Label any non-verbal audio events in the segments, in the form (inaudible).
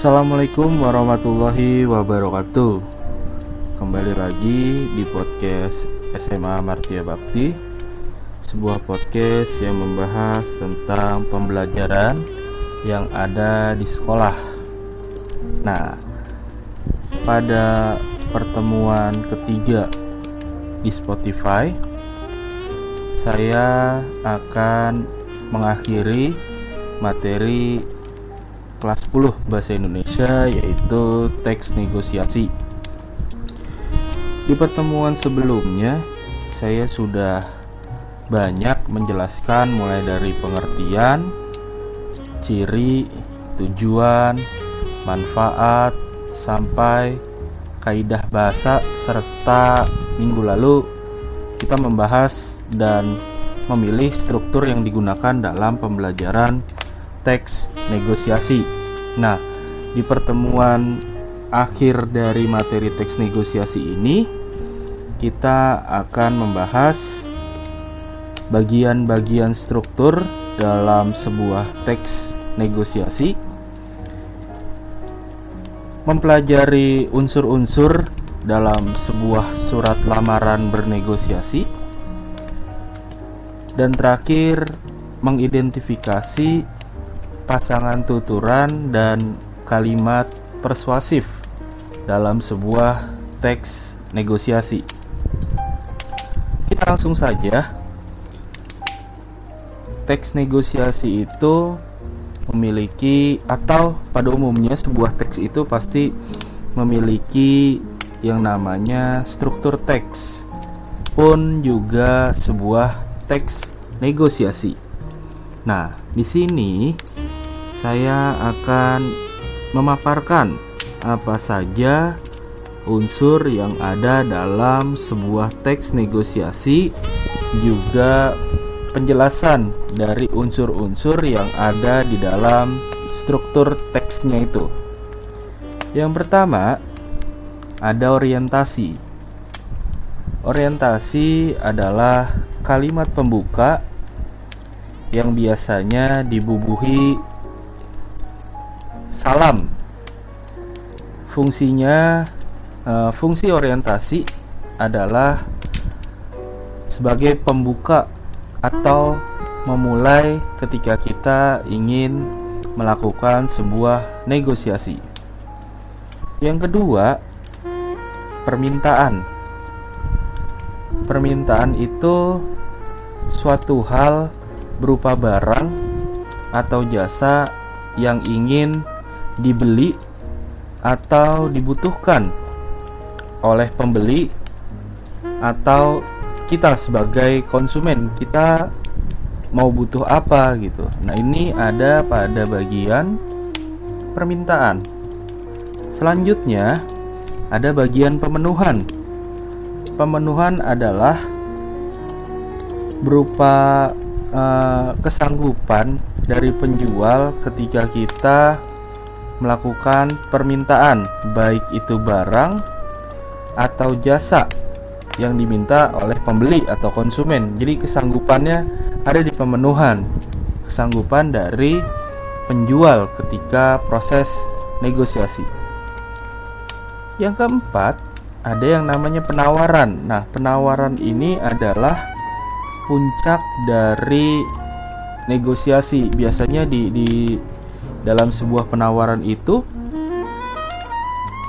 Assalamualaikum warahmatullahi wabarakatuh. Kembali lagi di podcast SMA Martia Bakti Sebuah podcast yang membahas tentang pembelajaran yang ada di sekolah. Nah, pada pertemuan ketiga di Spotify Saya akan mengakhiri materi kelas 10 bahasa Indonesia yaitu teks negosiasi. Di pertemuan sebelumnya saya sudah banyak menjelaskan mulai dari pengertian, ciri, tujuan, manfaat sampai kaidah bahasa serta minggu lalu kita membahas dan memilih struktur yang digunakan dalam pembelajaran teks negosiasi. Nah, di pertemuan akhir dari materi teks negosiasi ini, kita akan membahas bagian-bagian struktur dalam sebuah teks negosiasi, mempelajari unsur-unsur dalam sebuah surat lamaran bernegosiasi, dan terakhir mengidentifikasi pasangan tuturan dan kalimat persuasif dalam sebuah teks negosiasi. Kita langsung saja. Teks negosiasi itu memiliki atau pada umumnya sebuah teks itu pasti memiliki yang namanya struktur teks pun juga sebuah teks negosiasi. Nah, di sini saya akan memaparkan apa saja unsur yang ada dalam sebuah teks negosiasi juga penjelasan dari unsur-unsur yang ada di dalam struktur teksnya itu. Yang pertama, ada orientasi. Orientasi adalah kalimat pembuka yang biasanya dibubuhi salam. Fungsinya uh, fungsi orientasi adalah sebagai pembuka atau memulai ketika kita ingin melakukan sebuah negosiasi. Yang kedua, permintaan. Permintaan itu suatu hal berupa barang atau jasa yang ingin dibeli atau dibutuhkan oleh pembeli atau kita sebagai konsumen kita mau butuh apa gitu. Nah, ini ada pada bagian permintaan. Selanjutnya ada bagian pemenuhan. Pemenuhan adalah berupa uh, kesanggupan dari penjual ketika kita melakukan permintaan, baik itu barang atau jasa yang diminta oleh pembeli atau konsumen. Jadi kesanggupannya ada di pemenuhan, kesanggupan dari penjual ketika proses negosiasi. Yang keempat, ada yang namanya penawaran. Nah, penawaran ini adalah puncak dari negosiasi. Biasanya di di dalam sebuah penawaran itu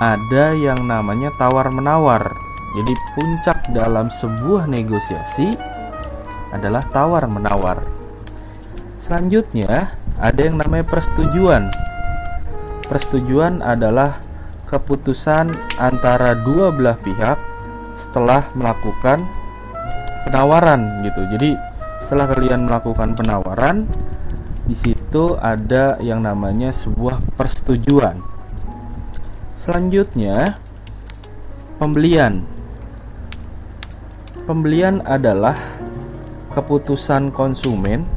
ada yang namanya tawar-menawar. Jadi puncak dalam sebuah negosiasi adalah tawar-menawar. Selanjutnya, ada yang namanya persetujuan. Persetujuan adalah keputusan antara dua belah pihak setelah melakukan penawaran gitu. Jadi, setelah kalian melakukan penawaran, di situ ada yang namanya sebuah persetujuan. Selanjutnya, pembelian. Pembelian adalah keputusan konsumen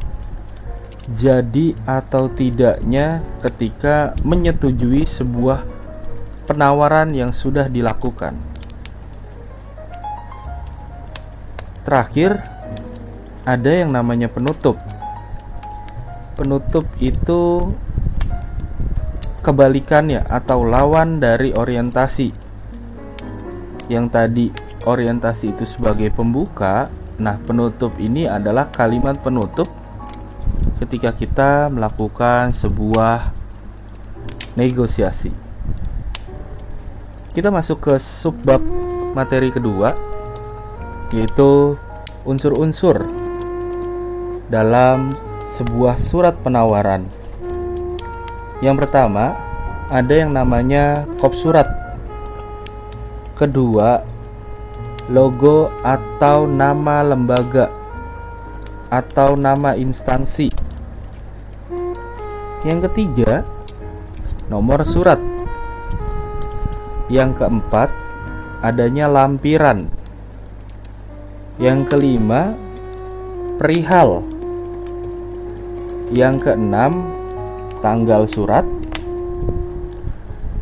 jadi atau tidaknya ketika menyetujui sebuah penawaran yang sudah dilakukan. Terakhir, ada yang namanya penutup penutup itu kebalikannya atau lawan dari orientasi. Yang tadi orientasi itu sebagai pembuka, nah penutup ini adalah kalimat penutup ketika kita melakukan sebuah negosiasi. Kita masuk ke subbab materi kedua yaitu unsur-unsur dalam sebuah surat penawaran. Yang pertama, ada yang namanya kop surat. Kedua, logo atau nama lembaga atau nama instansi. Yang ketiga, nomor surat. Yang keempat, adanya lampiran. Yang kelima, perihal. Yang keenam, tanggal surat.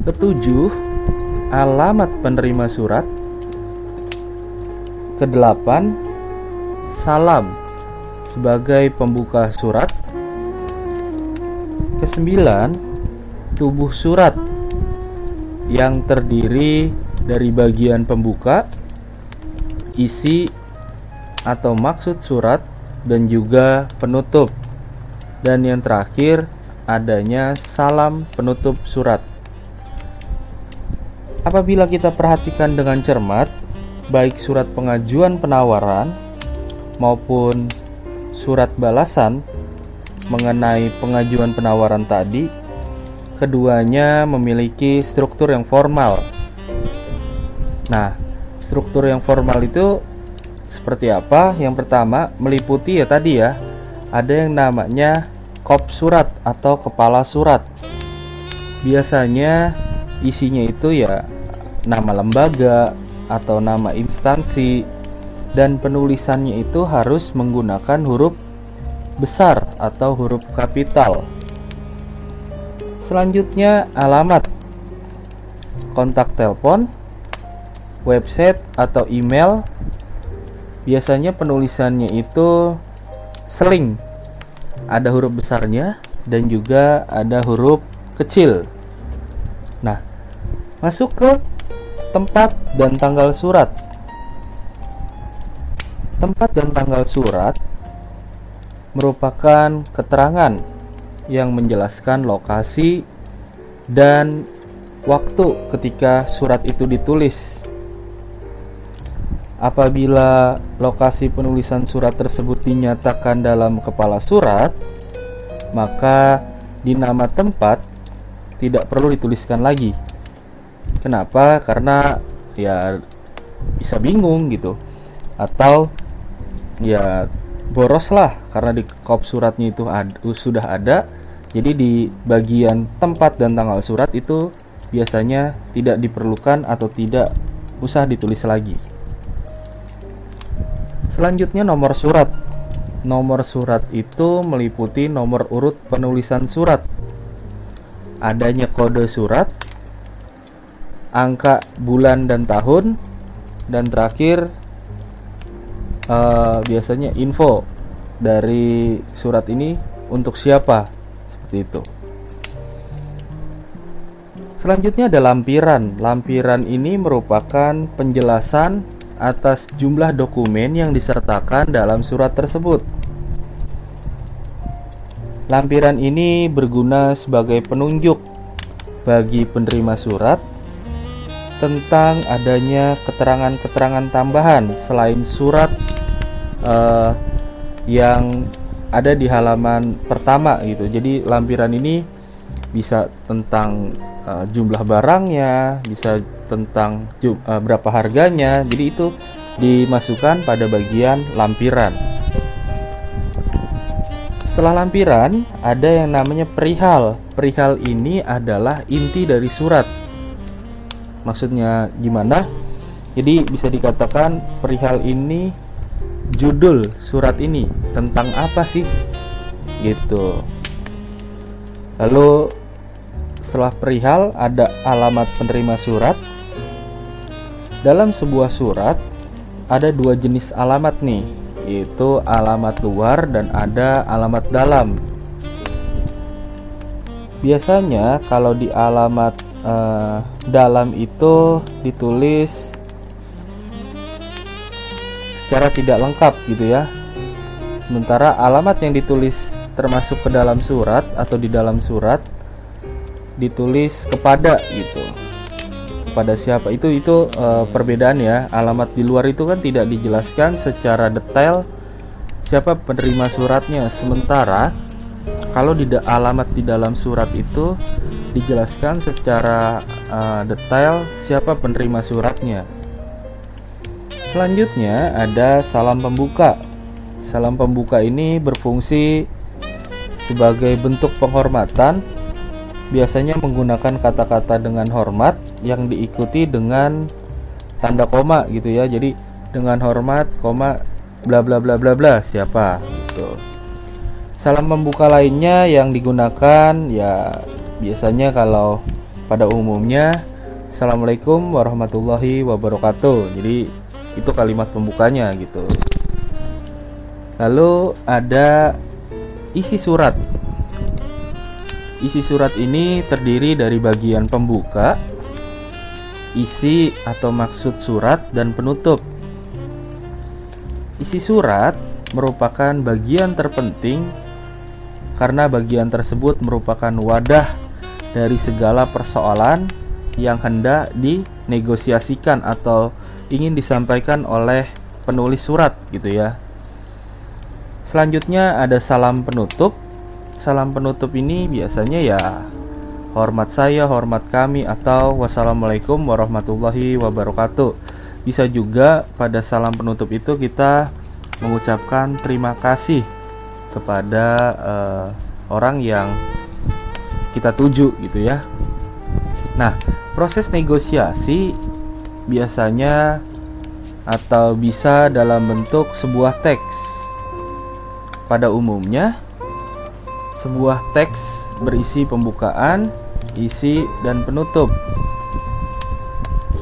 Ketujuh, alamat penerima surat. Kedelapan, salam sebagai pembuka surat. Kesembilan, tubuh surat yang terdiri dari bagian pembuka, isi atau maksud surat, dan juga penutup. Dan yang terakhir, adanya salam penutup surat. Apabila kita perhatikan dengan cermat, baik surat pengajuan penawaran maupun surat balasan mengenai pengajuan penawaran tadi, keduanya memiliki struktur yang formal. Nah, struktur yang formal itu seperti apa? Yang pertama, meliputi ya tadi ya, ada yang namanya kop surat atau kepala surat. Biasanya isinya itu ya nama lembaga atau nama instansi dan penulisannya itu harus menggunakan huruf besar atau huruf kapital. Selanjutnya alamat kontak telepon, website atau email. Biasanya penulisannya itu seling. Ada huruf besarnya dan juga ada huruf kecil. Nah, masuk ke tempat dan tanggal surat. Tempat dan tanggal surat merupakan keterangan yang menjelaskan lokasi dan waktu ketika surat itu ditulis. Apabila lokasi penulisan surat tersebut dinyatakan dalam kepala surat, maka di nama tempat tidak perlu dituliskan lagi. Kenapa? Karena ya bisa bingung gitu. Atau ya boros lah karena di kop suratnya itu ad, sudah ada jadi di bagian tempat dan tanggal surat itu biasanya tidak diperlukan atau tidak usah ditulis lagi selanjutnya nomor surat nomor surat itu meliputi nomor urut penulisan surat adanya kode surat angka bulan dan tahun dan terakhir uh, biasanya info dari surat ini untuk siapa seperti itu. Selanjutnya ada lampiran. Lampiran ini merupakan penjelasan atas jumlah dokumen yang disertakan dalam surat tersebut. Lampiran ini berguna sebagai penunjuk bagi penerima surat tentang adanya keterangan-keterangan tambahan selain surat uh, yang ada di halaman pertama gitu. Jadi lampiran ini bisa tentang uh, jumlah barangnya, bisa tentang uh, berapa harganya. Jadi itu dimasukkan pada bagian lampiran. Setelah lampiran, ada yang namanya perihal. Perihal ini adalah inti dari surat maksudnya gimana jadi bisa dikatakan perihal ini judul surat ini tentang apa sih gitu lalu setelah perihal ada alamat penerima surat dalam sebuah surat ada dua jenis alamat nih yaitu alamat luar dan ada alamat dalam Biasanya kalau di alamat uh, dalam itu ditulis secara tidak lengkap gitu ya. Sementara alamat yang ditulis termasuk ke dalam surat atau di dalam surat ditulis kepada gitu. Kepada siapa? Itu itu uh, perbedaan ya. Alamat di luar itu kan tidak dijelaskan secara detail siapa penerima suratnya. Sementara kalau di alamat di dalam surat itu dijelaskan secara uh, detail siapa penerima suratnya. Selanjutnya ada salam pembuka. Salam pembuka ini berfungsi sebagai bentuk penghormatan biasanya menggunakan kata-kata dengan hormat yang diikuti dengan tanda koma gitu ya. Jadi dengan hormat, koma bla bla bla bla bla siapa gitu. Salam pembuka lainnya yang digunakan ya biasanya kalau pada umumnya Assalamualaikum warahmatullahi wabarakatuh. Jadi itu kalimat pembukanya gitu. Lalu ada isi surat. Isi surat ini terdiri dari bagian pembuka, isi atau maksud surat dan penutup. Isi surat merupakan bagian terpenting karena bagian tersebut merupakan wadah dari segala persoalan yang hendak dinegosiasikan atau ingin disampaikan oleh penulis surat gitu ya. Selanjutnya ada salam penutup. Salam penutup ini biasanya ya hormat saya, hormat kami atau wassalamualaikum warahmatullahi wabarakatuh. Bisa juga pada salam penutup itu kita mengucapkan terima kasih kepada uh, orang yang kita tuju gitu ya. Nah, proses negosiasi biasanya atau bisa dalam bentuk sebuah teks. Pada umumnya, sebuah teks berisi pembukaan, isi, dan penutup.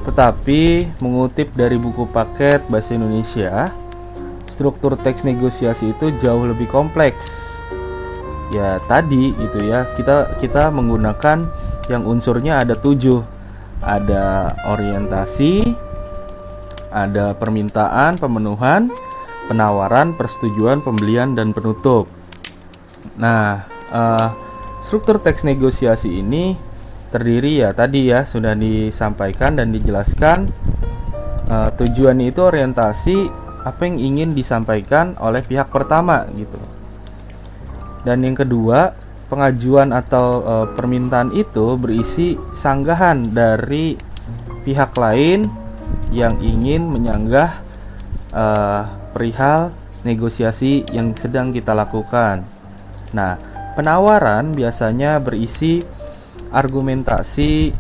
Tetapi mengutip dari buku paket bahasa Indonesia, struktur teks negosiasi itu jauh lebih kompleks. Ya tadi gitu ya kita kita menggunakan yang unsurnya ada tujuh, ada orientasi, ada permintaan, pemenuhan, penawaran, persetujuan, pembelian dan penutup. Nah, uh, struktur teks negosiasi ini terdiri ya tadi ya sudah disampaikan dan dijelaskan. Uh, tujuan itu orientasi apa yang ingin disampaikan oleh pihak pertama gitu. Dan yang kedua, pengajuan atau e, permintaan itu berisi sanggahan dari pihak lain yang ingin menyanggah e, perihal negosiasi yang sedang kita lakukan. Nah, penawaran biasanya berisi argumentasi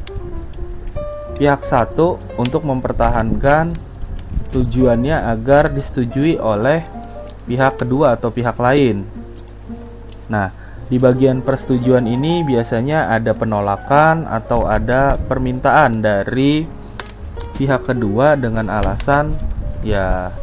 pihak satu untuk mempertahankan Tujuannya agar disetujui oleh pihak kedua atau pihak lain. Nah, di bagian persetujuan ini biasanya ada penolakan atau ada permintaan dari pihak kedua dengan alasan ya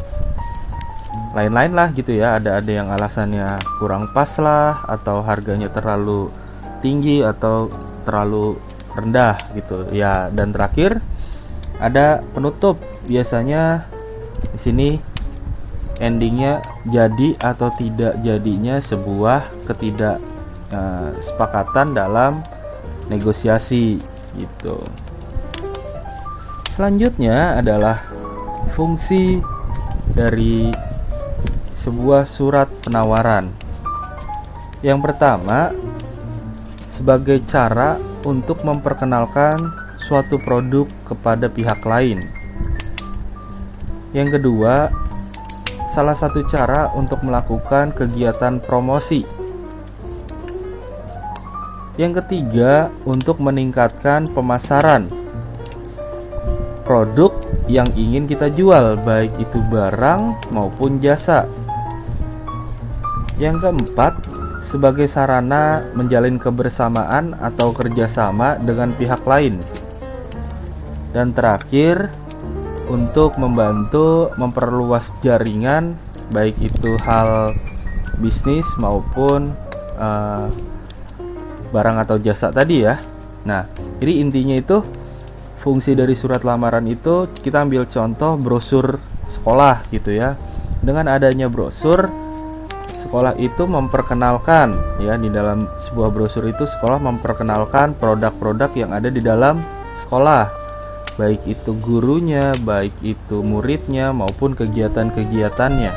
lain-lain lah gitu ya. Ada ada yang alasannya kurang pas lah atau harganya terlalu tinggi atau terlalu rendah gitu. Ya, dan terakhir ada penutup biasanya di sini endingnya jadi atau tidak jadinya sebuah ketidaksepakatan uh, dalam negosiasi gitu. Selanjutnya adalah fungsi dari sebuah surat penawaran. Yang pertama, sebagai cara untuk memperkenalkan suatu produk kepada pihak lain yang kedua, salah satu cara untuk melakukan kegiatan promosi. Yang ketiga, untuk meningkatkan pemasaran produk yang ingin kita jual, baik itu barang maupun jasa. Yang keempat, sebagai sarana menjalin kebersamaan atau kerjasama dengan pihak lain. Dan terakhir, untuk membantu memperluas jaringan baik itu hal bisnis maupun uh, barang atau jasa tadi ya. Nah, jadi intinya itu fungsi dari surat lamaran itu kita ambil contoh brosur sekolah gitu ya. Dengan adanya brosur sekolah itu memperkenalkan ya di dalam sebuah brosur itu sekolah memperkenalkan produk-produk yang ada di dalam sekolah baik itu gurunya, baik itu muridnya maupun kegiatan-kegiatannya.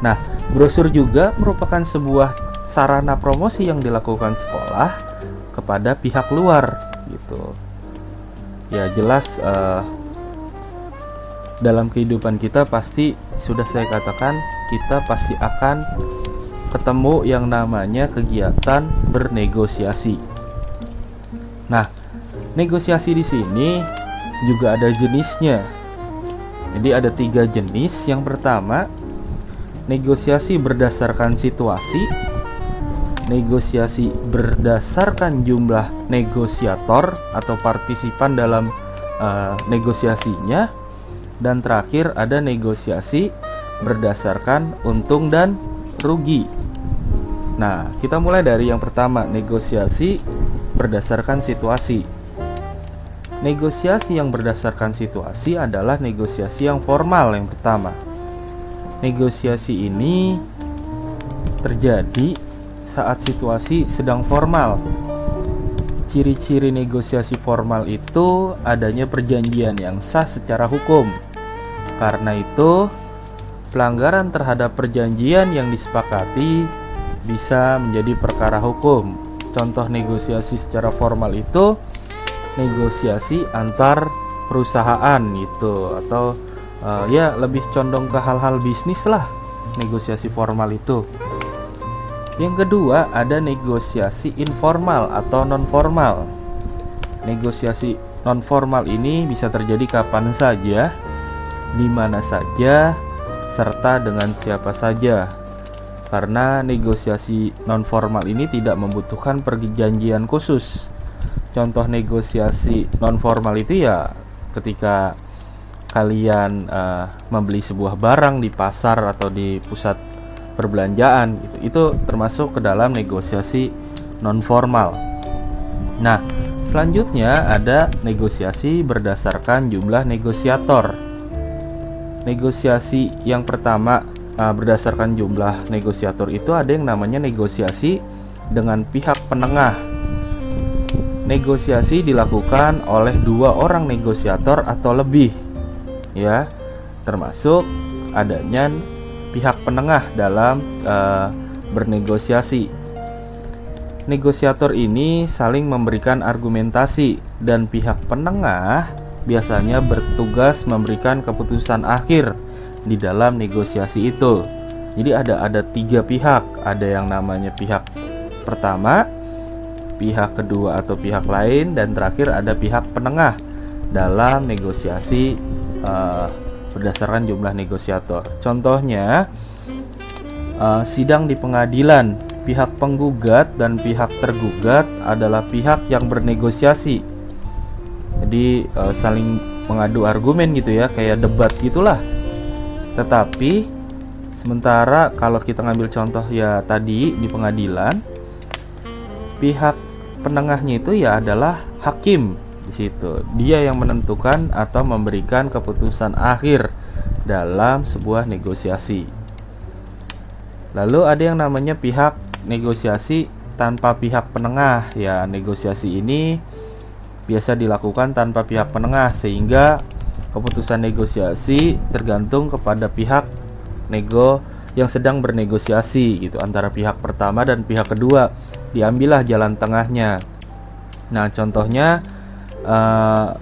Nah, brosur juga merupakan sebuah sarana promosi yang dilakukan sekolah kepada pihak luar gitu. Ya, jelas uh, dalam kehidupan kita pasti sudah saya katakan kita pasti akan ketemu yang namanya kegiatan bernegosiasi. Nah, negosiasi di sini juga ada jenisnya. Jadi ada tiga jenis. Yang pertama, negosiasi berdasarkan situasi, negosiasi berdasarkan jumlah negosiator atau partisipan dalam uh, negosiasinya, dan terakhir ada negosiasi berdasarkan untung dan rugi. Nah, kita mulai dari yang pertama, negosiasi berdasarkan situasi. Negosiasi yang berdasarkan situasi adalah negosiasi yang formal yang pertama. Negosiasi ini terjadi saat situasi sedang formal. Ciri-ciri negosiasi formal itu adanya perjanjian yang sah secara hukum. Karena itu, pelanggaran terhadap perjanjian yang disepakati bisa menjadi perkara hukum. Contoh negosiasi secara formal itu negosiasi antar perusahaan gitu atau uh, ya lebih condong ke hal-hal bisnis lah negosiasi formal itu. Yang kedua ada negosiasi informal atau non formal. Negosiasi non formal ini bisa terjadi kapan saja, di mana saja, serta dengan siapa saja. Karena negosiasi non formal ini tidak membutuhkan perjanjian khusus contoh negosiasi non formal itu ya ketika kalian uh, membeli sebuah barang di pasar atau di pusat perbelanjaan gitu itu termasuk ke dalam negosiasi non formal. Nah, selanjutnya ada negosiasi berdasarkan jumlah negosiator. Negosiasi yang pertama uh, berdasarkan jumlah negosiator itu ada yang namanya negosiasi dengan pihak penengah. Negosiasi dilakukan oleh dua orang negosiator atau lebih ya. Termasuk adanya pihak penengah dalam uh, bernegosiasi. Negosiator ini saling memberikan argumentasi dan pihak penengah biasanya bertugas memberikan keputusan akhir di dalam negosiasi itu jadi ada ada tiga pihak ada yang namanya pihak pertama pihak kedua atau pihak lain dan terakhir ada pihak penengah dalam negosiasi uh, berdasarkan jumlah negosiator. Contohnya uh, sidang di pengadilan, pihak penggugat dan pihak tergugat adalah pihak yang bernegosiasi. Jadi uh, saling mengadu argumen gitu ya, kayak debat gitulah. Tetapi sementara kalau kita ngambil contoh ya tadi di pengadilan, pihak penengahnya itu ya adalah hakim di situ. Dia yang menentukan atau memberikan keputusan akhir dalam sebuah negosiasi. Lalu ada yang namanya pihak negosiasi tanpa pihak penengah. Ya, negosiasi ini biasa dilakukan tanpa pihak penengah sehingga keputusan negosiasi tergantung kepada pihak nego yang sedang bernegosiasi gitu antara pihak pertama dan pihak kedua diambillah jalan tengahnya. Nah, contohnya uh,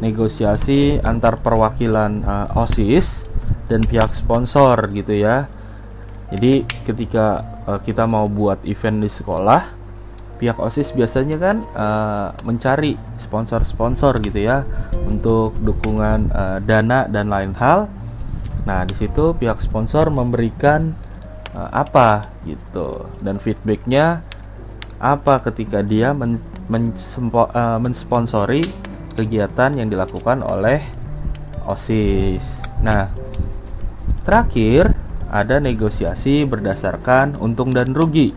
negosiasi antar perwakilan uh, OSIS dan pihak sponsor gitu ya. Jadi ketika uh, kita mau buat event di sekolah, pihak OSIS biasanya kan uh, mencari sponsor-sponsor gitu ya untuk dukungan uh, dana dan lain hal. Nah, di situ pihak sponsor memberikan uh, apa gitu dan feedbacknya apa ketika dia men, men, uh, mensponsori kegiatan yang dilakukan oleh OSIS. Nah, terakhir ada negosiasi berdasarkan untung dan rugi.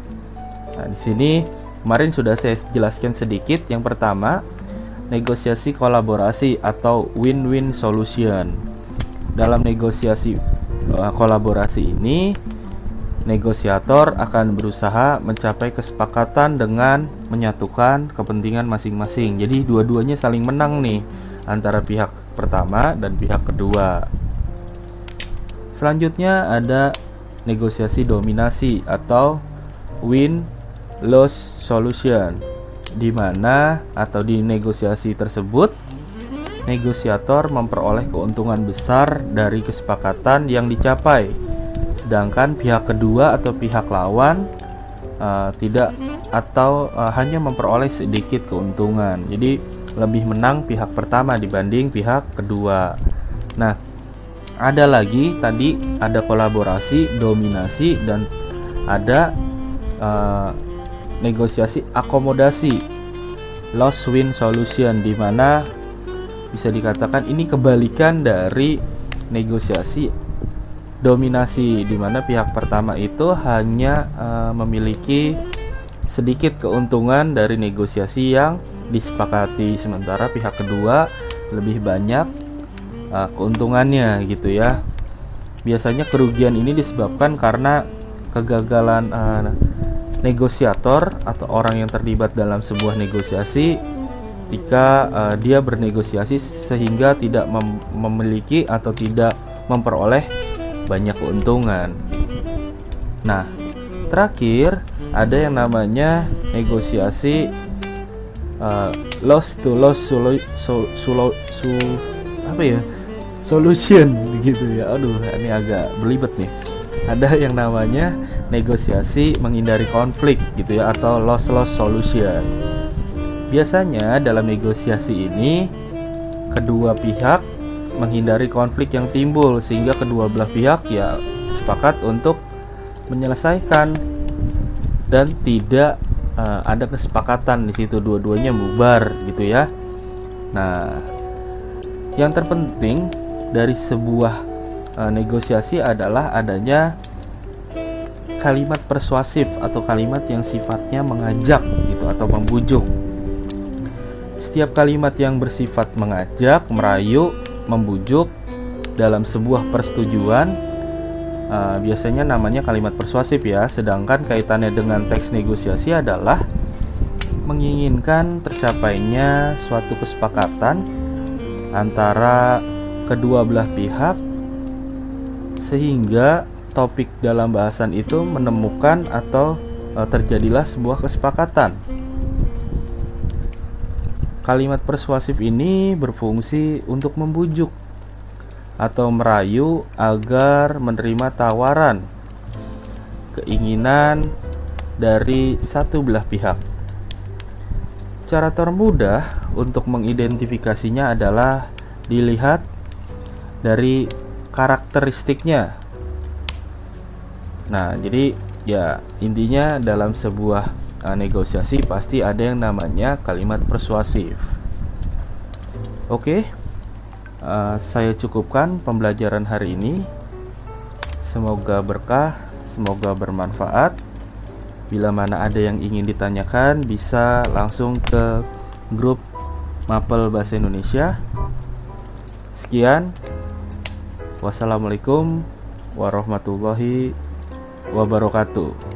Nah, di sini Kemarin sudah saya jelaskan sedikit. Yang pertama, negosiasi kolaborasi atau win-win solution. Dalam negosiasi uh, kolaborasi ini, negosiator akan berusaha mencapai kesepakatan dengan menyatukan kepentingan masing-masing. Jadi dua-duanya saling menang nih antara pihak pertama dan pihak kedua. Selanjutnya ada negosiasi dominasi atau win loss solution di mana atau di negosiasi tersebut negosiator memperoleh keuntungan besar dari kesepakatan yang dicapai. Sedangkan pihak kedua atau pihak lawan uh, tidak atau uh, hanya memperoleh sedikit keuntungan. Jadi lebih menang pihak pertama dibanding pihak kedua. Nah ada lagi tadi ada kolaborasi dominasi dan ada uh, negosiasi akomodasi. Loss win solution di mana bisa dikatakan ini kebalikan dari negosiasi dominasi di mana pihak pertama itu hanya uh, memiliki sedikit keuntungan dari negosiasi yang disepakati sementara pihak kedua lebih banyak uh, keuntungannya gitu ya. Biasanya kerugian ini disebabkan karena kegagalan uh, negosiator atau orang yang terlibat dalam sebuah negosiasi jika uh, dia bernegosiasi sehingga tidak mem memiliki atau tidak memperoleh banyak keuntungan. Nah, terakhir ada yang namanya negosiasi uh, loss to loss solo, so, solo, su, apa ya solution (laughs) gitu ya. Aduh, ini agak belibet nih. Ada yang namanya negosiasi menghindari konflik gitu ya atau loss loss solution. Biasanya dalam negosiasi ini kedua pihak menghindari konflik yang timbul sehingga kedua belah pihak ya sepakat untuk menyelesaikan dan tidak uh, ada kesepakatan di situ dua-duanya bubar gitu ya. Nah, yang terpenting dari sebuah uh, negosiasi adalah adanya kalimat persuasif atau kalimat yang sifatnya mengajak gitu atau membujuk. Setiap kalimat yang bersifat mengajak, merayu, membujuk dalam sebuah persetujuan uh, biasanya namanya kalimat persuasif ya. Sedangkan kaitannya dengan teks negosiasi adalah menginginkan tercapainya suatu kesepakatan antara kedua belah pihak sehingga topik dalam bahasan itu menemukan atau e, terjadilah sebuah kesepakatan. Kalimat persuasif ini berfungsi untuk membujuk atau merayu agar menerima tawaran, keinginan dari satu belah pihak. Cara termudah untuk mengidentifikasinya adalah dilihat dari karakteristiknya Nah, jadi ya intinya dalam sebuah uh, negosiasi pasti ada yang namanya kalimat persuasif. Oke, uh, saya cukupkan pembelajaran hari ini. Semoga berkah, semoga bermanfaat. Bila mana ada yang ingin ditanyakan, bisa langsung ke grup Mapel Bahasa Indonesia. Sekian, wassalamualaikum warahmatullahi wabarakatuh.